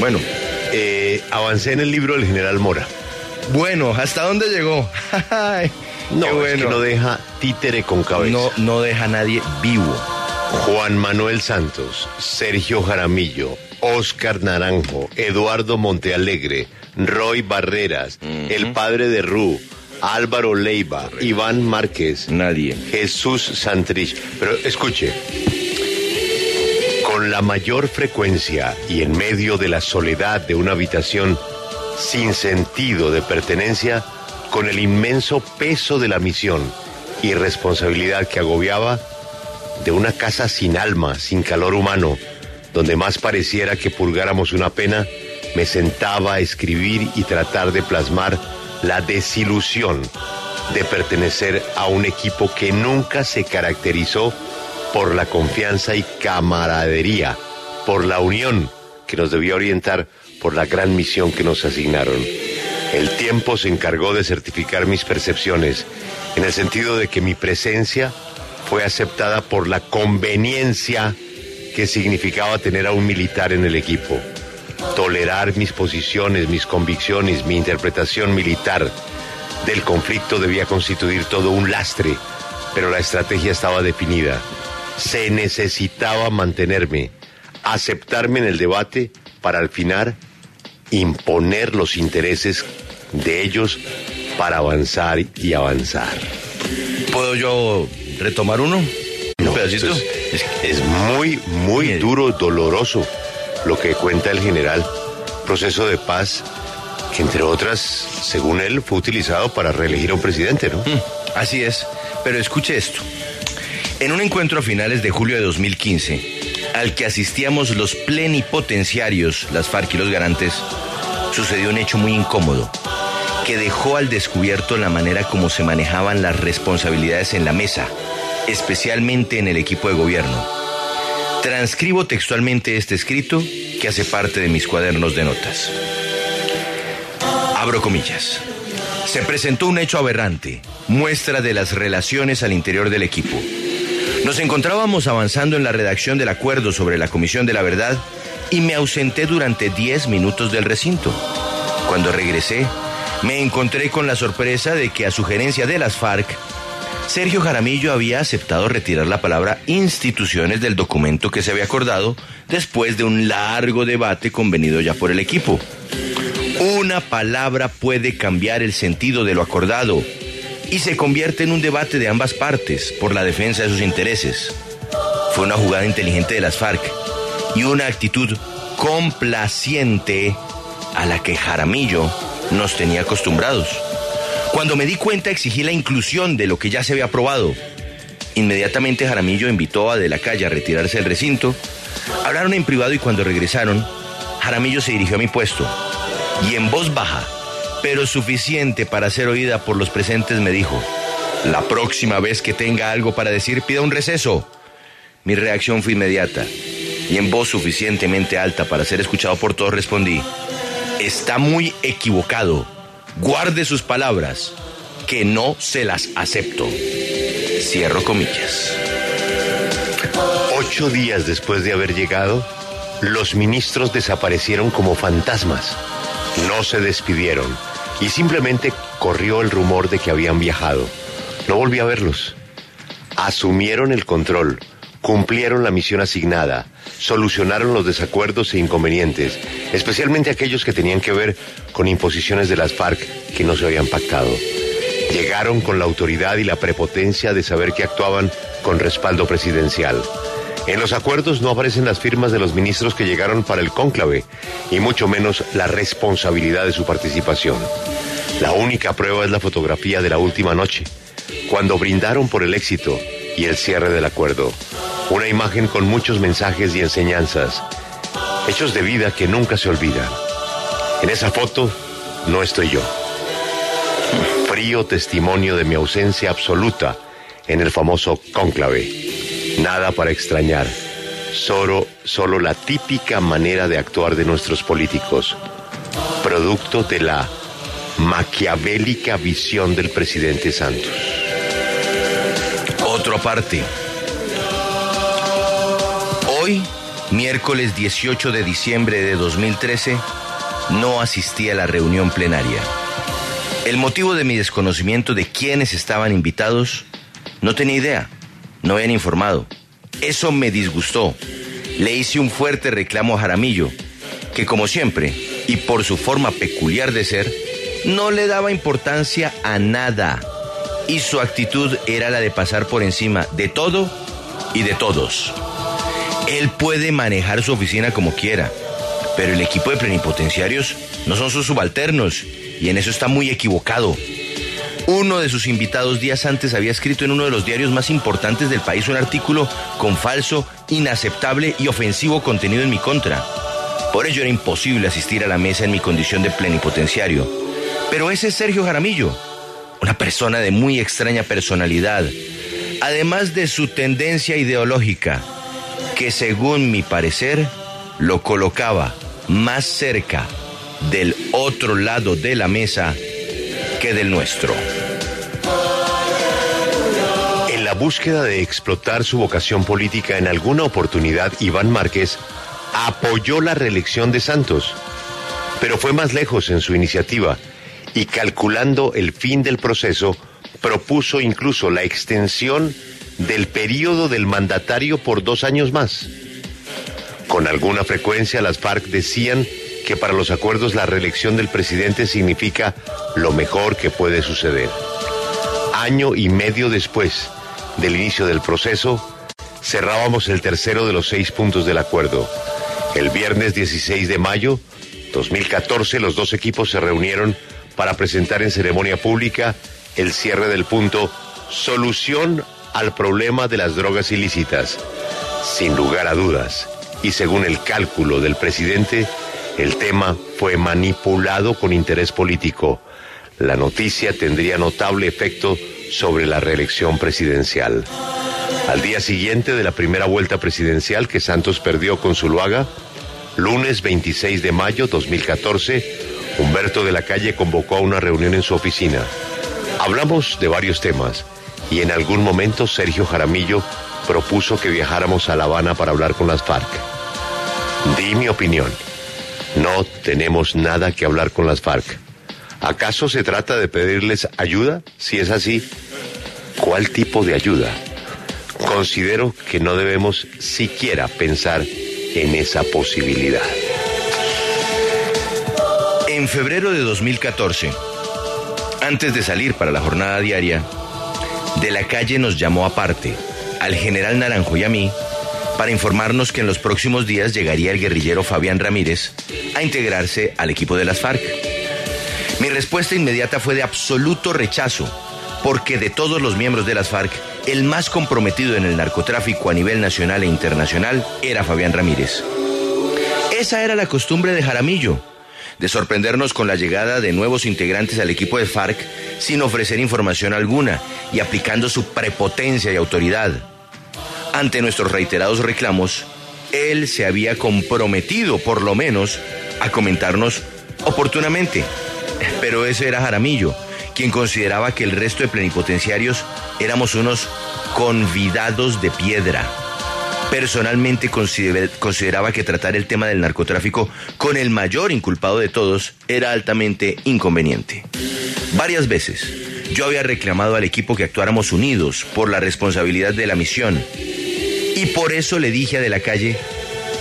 Bueno, Eh, avancé en el libro del general Mora. bueno, ¿hasta dónde llegó? No, qué es bueno. que no deja títere con cabeza. no, no deja a nadie vivo. Juan Manuel Santos, Sergio Jaramillo, Oscar Naranjo, Eduardo Montealegre, Roy Barreras, el padre de Ru, Álvaro Leiva, Iván Márquez, Nadie. Jesús Santrich. Pero escuche, con la mayor frecuencia y en medio de la soledad de una habitación sin sentido de pertenencia, con el inmenso peso de la misión y responsabilidad que agobiaba, de una casa sin alma, sin calor humano, donde más pareciera que purgáramos una pena, me sentaba a escribir y tratar de plasmar la desilusión de pertenecer a un equipo que nunca se caracterizó por la confianza y camaradería, por la unión que nos debía orientar por la gran misión que nos asignaron. El tiempo se encargó de certificar mis percepciones, en el sentido de que mi presencia fue aceptada por la conveniencia que significaba tener a un militar en el equipo. Tolerar mis posiciones, mis convicciones, mi interpretación militar del conflicto debía constituir todo un lastre, pero la estrategia estaba definida. Se necesitaba mantenerme, aceptarme en el debate para al final imponer los intereses de ellos para avanzar y avanzar. ¿Puedo yo retomar uno? ¿Un No, pedacito? Es, es muy, muy duro, doloroso lo que cuenta el general. Proceso de paz que, entre otras, según él, fue utilizado para reelegir a un presidente, ¿no? Mm, Así es, pero escuche esto. En un encuentro a finales de julio de 2015, al que asistíamos los plenipotenciarios, las FARC y los garantes, sucedió un hecho muy incómodo, que dejó al descubierto la manera como se manejaban las responsabilidades en la mesa, especialmente en el equipo de gobierno. Transcribo textualmente este escrito que hace parte de mis cuadernos de notas. Abro comillas. Se presentó un hecho aberrante, muestra de las relaciones al interior del equipo. Nos encontrábamos avanzando en la redacción del acuerdo sobre la Comisión de la Verdad y me ausenté durante 10 minutos del recinto. Cuando regresé, me encontré con la sorpresa de que a sugerencia de las FARC, Sergio Jaramillo había aceptado retirar la palabra instituciones del documento que se había acordado después de un largo debate convenido ya por el equipo. Una palabra puede cambiar el sentido de lo acordado y se convierte en un debate de ambas partes por la defensa de sus intereses. Fue una jugada inteligente de las FARC y una actitud complaciente a la que Jaramillo nos tenía acostumbrados. Cuando me di cuenta exigí la inclusión de lo que ya se había aprobado. Inmediatamente Jaramillo invitó a De la Calle a retirarse del recinto. Hablaron en privado y cuando regresaron, Jaramillo se dirigió a mi puesto y en voz baja, pero suficiente para ser oída por los presentes, me dijo, la próxima vez que tenga algo para decir, pida un receso. Mi reacción fue inmediata y en voz suficientemente alta para ser escuchado por todos respondí, está muy equivocado, guarde sus palabras, que no se las acepto. Cierro comillas. Ocho días después de haber llegado, los ministros desaparecieron como fantasmas. No se despidieron y simplemente corrió el rumor de que habían viajado. No volví a verlos. Asumieron el control, cumplieron la misión asignada, solucionaron los desacuerdos e inconvenientes, especialmente aquellos que tenían que ver con imposiciones de las FARC que no se habían pactado. Llegaron con la autoridad y la prepotencia de saber que actuaban con respaldo presidencial. En los acuerdos no aparecen las firmas de los ministros que llegaron para el cónclave y mucho menos la responsabilidad de su participación. La única prueba es la fotografía de la última noche, cuando brindaron por el éxito y el cierre del acuerdo. Una imagen con muchos mensajes y enseñanzas, hechos de vida que nunca se olvidan. En esa foto no estoy yo. Frío testimonio de mi ausencia absoluta en el famoso cónclave. Nada para extrañar. Solo, solo la típica manera de actuar de nuestros políticos. Producto de la maquiavélica visión del presidente Santos. Otro aparte. Hoy miércoles 18 de diciembre de 2013, no asistí a la reunión plenaria. El motivo de mi desconocimiento de quiénes estaban invitados, no tenía idea, no habían informado. Eso me disgustó. Le hice un fuerte reclamo a Jaramillo, que como siempre, y por su forma peculiar de ser, no le daba importancia a nada. Y su actitud era la de pasar por encima de todo y de todos. Él puede manejar su oficina como quiera, pero el equipo de plenipotenciarios no son sus subalternos y en eso está muy equivocado. Uno de sus invitados días antes había escrito en uno de los diarios más importantes del país un artículo con falso, inaceptable y ofensivo contenido en mi contra. Por ello era imposible asistir a la mesa en mi condición de plenipotenciario. Pero ese es Sergio Jaramillo, una persona de muy extraña personalidad, además de su tendencia ideológica, que según mi parecer lo colocaba más cerca del otro lado de la mesa que del nuestro. En la búsqueda de explotar su vocación política en alguna oportunidad, Iván Márquez apoyó la reelección de Santos, pero fue más lejos en su iniciativa y calculando el fin del proceso, propuso incluso la extensión del periodo del mandatario por dos años más. Con alguna frecuencia las FARC decían que para los acuerdos la reelección del presidente significa lo mejor que puede suceder. Año y medio después del inicio del proceso, cerrábamos el tercero de los seis puntos del acuerdo. El viernes 16 de mayo 2014 los dos equipos se reunieron para presentar en ceremonia pública el cierre del punto Solución al problema de las drogas ilícitas. Sin lugar a dudas, y según el cálculo del presidente, el tema fue manipulado con interés político. La noticia tendría notable efecto sobre la reelección presidencial. Al día siguiente de la primera vuelta presidencial que Santos perdió con Zuluaga, lunes 26 de mayo 2014, Humberto de la Calle convocó a una reunión en su oficina. Hablamos de varios temas y en algún momento Sergio Jaramillo propuso que viajáramos a La Habana para hablar con las FARC. Di mi opinión. No tenemos nada que hablar con las FARC. ¿Acaso se trata de pedirles ayuda? Si es así, ¿cuál tipo de ayuda? Considero que no debemos siquiera pensar en esa posibilidad. En febrero de 2014, antes de salir para la jornada diaria, de la calle nos llamó aparte, al general Naranjo y a mí, para informarnos que en los próximos días llegaría el guerrillero Fabián Ramírez a integrarse al equipo de las FARC. Mi respuesta inmediata fue de absoluto rechazo, porque de todos los miembros de las FARC, el más comprometido en el narcotráfico a nivel nacional e internacional era Fabián Ramírez. Esa era la costumbre de Jaramillo, de sorprendernos con la llegada de nuevos integrantes al equipo de FARC sin ofrecer información alguna y aplicando su prepotencia y autoridad. Ante nuestros reiterados reclamos, él se había comprometido, por lo menos, a comentarnos oportunamente. Pero ese era Jaramillo, quien consideraba que el resto de plenipotenciarios éramos unos convidados de piedra. Personalmente consideraba que tratar el tema del narcotráfico con el mayor inculpado de todos era altamente inconveniente. Varias veces yo había reclamado al equipo que actuáramos unidos por la responsabilidad de la misión y por eso le dije a De la Calle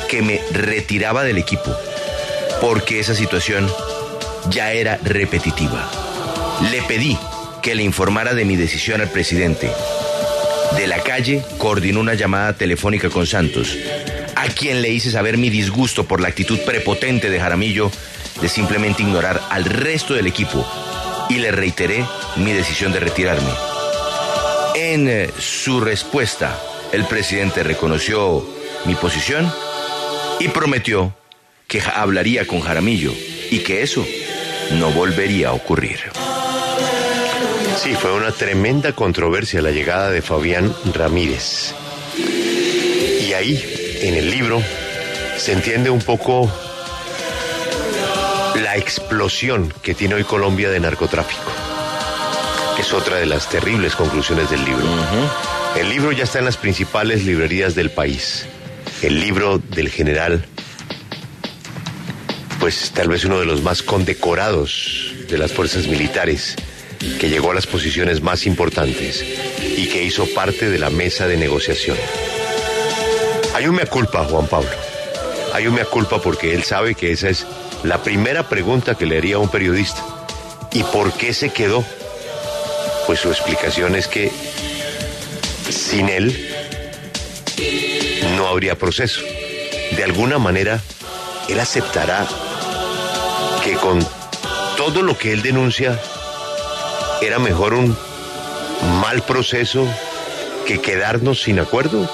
que me retiraba del equipo, porque esa situación ya era repetitiva. Le pedí que le informara de mi decisión al presidente. De la calle coordinó una llamada telefónica con Santos, a quien le hice saber mi disgusto por la actitud prepotente de Jaramillo de simplemente ignorar al resto del equipo y le reiteré mi decisión de retirarme. En eh, su respuesta, el presidente reconoció mi posición y prometió que hablaría con Jaramillo y que eso no volvería a ocurrir. Sí, fue una tremenda controversia la llegada de Fabián Ramírez. Y ahí, en el libro, se entiende un poco la explosión que tiene hoy Colombia de narcotráfico. Es otra de las terribles conclusiones del libro. El libro ya está en las principales librerías del país. el libro del general, pues tal vez uno de los más condecorados de las fuerzas militares, que llegó a las posiciones más importantes y que hizo parte de la mesa de negociación. Hay un mea culpa, Juan Pablo. Hay un mea culpa porque él sabe que esa es la primera pregunta que le haría a un periodista. ¿Y por qué se quedó? Pues su explicación es que sin él no habría proceso. De alguna manera, él aceptará que con todo lo que él denuncia era mejor un mal proceso que quedarnos sin acuerdo.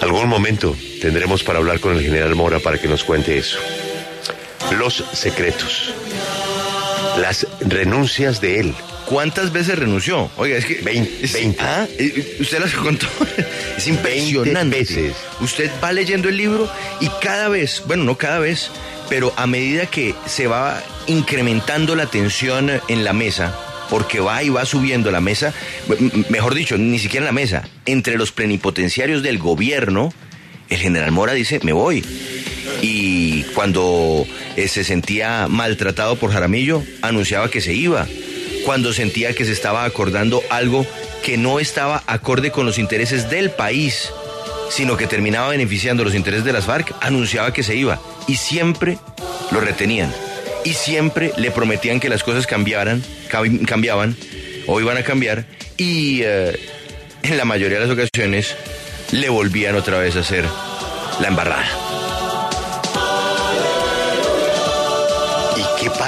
Algún momento tendremos para hablar con el general Mora para que nos cuente eso. Los secretos. Las renuncias de él. ¿Cuántas veces renunció? Oiga, es que. 20. Ah, eh, usted las contó. Es impresionante. veces. Usted va leyendo el libro y cada vez, bueno, no cada vez, pero a medida que se va incrementando la tensión en la mesa, porque va y va subiendo la mesa, mejor dicho, ni siquiera en la mesa, entre los plenipotenciarios del gobierno, el general Mora dice, me voy. Y cuando eh, se sentía maltratado por Jaramillo, anunciaba que se iba. Cuando sentía que se estaba acordando algo que no estaba acorde con los intereses del país, sino que terminaba beneficiando los intereses de las FARC, anunciaba que se iba. Y siempre lo retenían. Y siempre le prometían que las cosas cambiaran, cambiaban o iban a cambiar. Y eh, en la mayoría de las ocasiones le volvían otra vez a hacer la embarrada.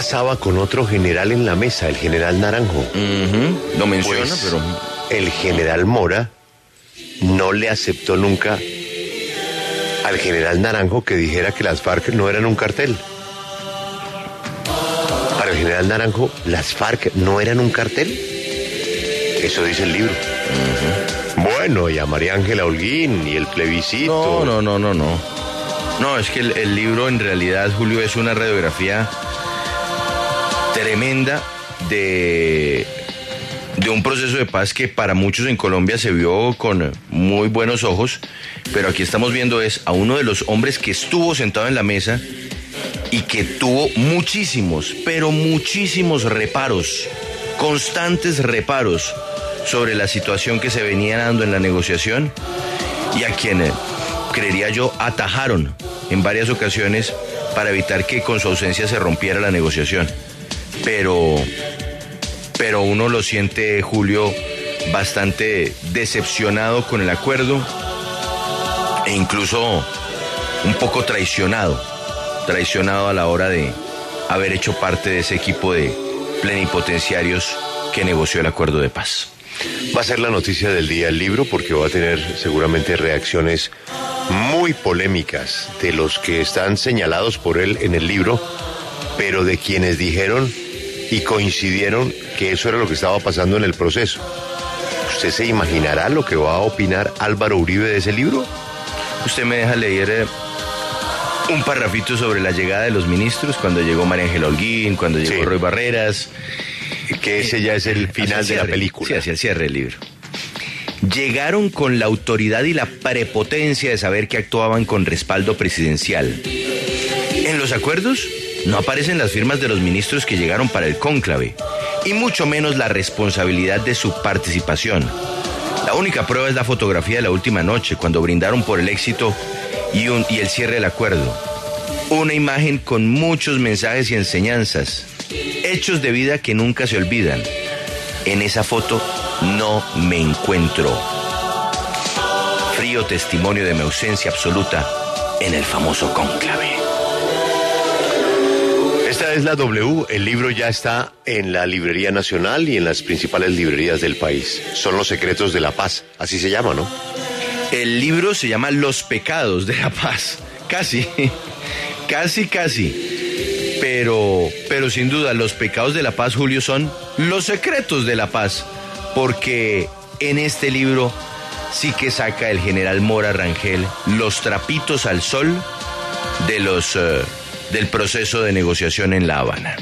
Pasaba con otro general en la mesa, el general Naranjo? Lo menciona, Pues, pero El general Mora no le aceptó nunca al general Naranjo que dijera que las FARC no eran un cartel. Para el general Naranjo, las FARC no eran un cartel. Eso dice el libro. Bueno, y a María Ángela Holguín y el plebiscito. No, no, no, no, no. No, es que el, el libro en realidad, Julio, es una radiografía tremenda de, de un proceso de paz que para muchos en Colombia se vio con muy buenos ojos, pero aquí estamos viendo es a uno de los hombres que estuvo sentado en la mesa y que tuvo muchísimos, pero muchísimos reparos, constantes reparos sobre la situación que se venía dando en la negociación y a quien, eh, creería yo, atajaron en varias ocasiones para evitar que con su ausencia se rompiera la negociación. Pero, pero uno lo siente, Julio, bastante decepcionado con el acuerdo e incluso un poco traicionado, traicionado a la hora de haber hecho parte de ese equipo de plenipotenciarios que negoció el acuerdo de paz. Va a ser la noticia del día el libro porque va a tener seguramente reacciones muy polémicas de los que están señalados por él en el libro, pero de quienes dijeron y coincidieron que eso era lo que estaba pasando en el proceso. ¿Usted se imaginará lo que va a opinar Álvaro Uribe de ese libro? Usted me deja leer eh, un parrafito sobre la llegada de los ministros, cuando llegó María Ángela Holguín, cuando llegó Sí. Roy Barreras. Que ese ya es el final de la película. Sí, hacia el cierre del libro. Llegaron con la autoridad y la prepotencia de saber que actuaban con respaldo presidencial. En los acuerdos no aparecen las firmas de los ministros que llegaron para el cónclave, y mucho menos la responsabilidad de su participación. La única prueba es la fotografía de la última noche, cuando brindaron por el éxito y, un- y el cierre del acuerdo. Una imagen con muchos mensajes y enseñanzas, hechos de vida que nunca se olvidan. En esa foto no me encuentro. Frío testimonio de mi ausencia absoluta en el famoso cónclave. Es la W, el libro ya está en la Librería Nacional y en las principales librerías del país. Son los secretos de la paz, así se llama, ¿no? El libro se llama Los pecados de la paz. Casi, casi, casi. Pero, pero sin duda, los pecados de la paz, Julio, son los secretos de la paz. Porque en este libro sí que saca el general Mora Rangel los trapitos al sol de los, eh, del proceso de negociación en La Habana.